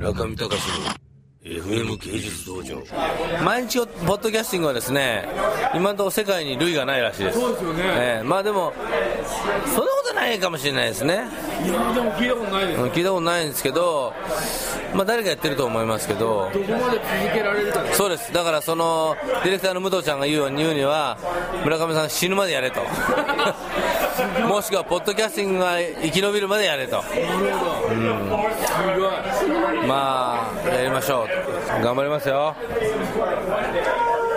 中見隆の FM 芸術道場。毎日ポッドキャスティングはですね今のところ世界に類がないらしいです。そうですよね。ええ。まあでもそんなことないかもしれないですね。いやでも聞いたことないです。うん聞いたことないんですけどまあ誰かやってると思いますけど。どこまで続けられるかそうです。だからそのディレクターの武藤ちゃんが言うように言うには村上さん死ぬまでやれと もしくはポッドキャスティングが生き延びるまでやれと。なるほど、すごいまあやりましょう頑張りますよ。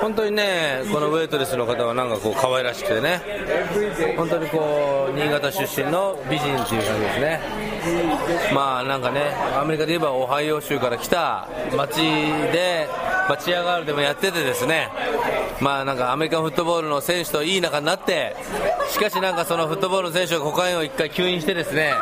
本当にねこのウェイトレスの方はなんかこう可愛らしくてね。本当にこう新潟出身の美人っていう感じですね。まあなんかねアメリカで言えばオハイオ州から来た街で、まあ、チアガールでもやっててですね。まあなんかアメリカンフットボールの選手といい仲になってしかしなんかそのフットボールの選手がコカインを一回吸引してですね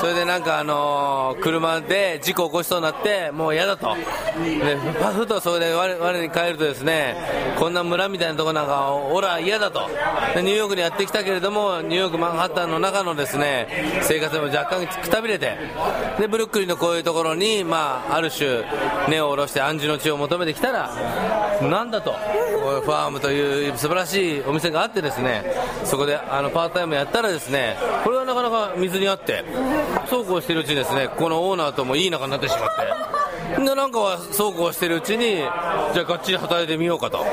それでなんかあの車で事故を起こしそうになってもう嫌だと。でパフとそれで我我に帰るとですねこんな村みたいなとこなんかオラ嫌だと。でニューヨークにやってきたけれどもニューヨークマンハッタンの中のですね生活でも若干くたびれて。でブルックリンのこういうところにまあある種根を下ろして暗示の地を求めてきたらなんだと。ファームという素晴らしいお店があってですねそこであのパートタイムやったらですねこれはなかなか水にあってそうこうしているうちにですねこのオーナーともいい仲になってしまって。でなんかはそうこうしてるうちにじゃあがっちり働いてみようかと。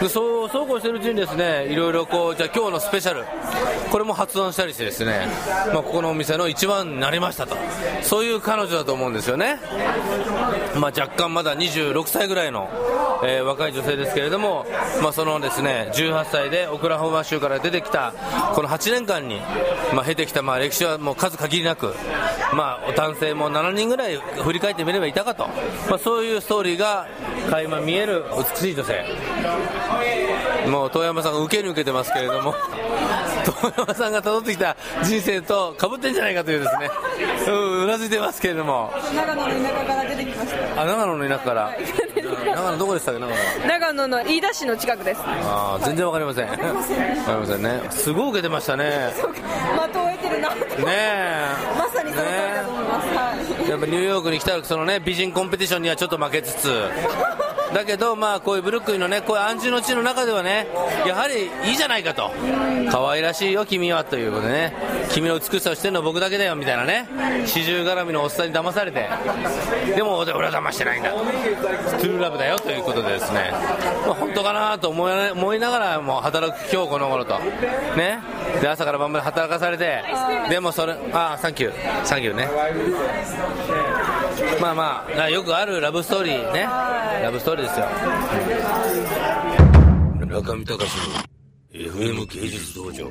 でそうそうこうしてるうちにですねいろいろこうじゃあ今日のスペシャルこれも発案したりしてですね、まあ、ここのお店の一番になりましたと。そういう彼女だと思うんですよね。まあ、若干まだ26歳ぐらいの、えー若い女性ですけれども、まあ、そのですね18歳でオクラホマ州から出てきたこの8年間に、まあ、経てきたまあ歴史はもう数限りなく、まあ、男性も7人ぐらい振り返ってみればいたかと、まあ、そういうストーリーが垣間見える美しい女性。もう遠山さんが受けに受けてますけれども。遠山さんが辿ってきた人生と被ってんじゃないかというですね、うなずいてますけれども。長野の田舎から出てきました。あ長野の田舎から。長野どこでしたっけ？長野長野の飯田市の近くです。あー全然わかりません。わかりません。ね。すごい受けてましたね。的を得てるなねえ。まさにその通りだと思やっぱニューヨークに来たらそのね美人コンペティションにはちょっと負けつつ。だけどまあこういうブルックリンのねこういう暗示の地の中ではねやはりいいじゃないかと。可愛らしいよ君はということでね。君の美しさを知ってるのは僕だけだよみたいなね。四十絡みのおっさんに騙されて。でも俺は騙してないんだ。 True love だよということでですね、まあ、本当かなと思い思いながらもう働く今日この頃と。ね。で朝から晩まで働かされてでもそれああサンキューサンキューね。まあまあよくあるラブストーリーね。ラブストーリーですよ。中見隆の FM 芸術道場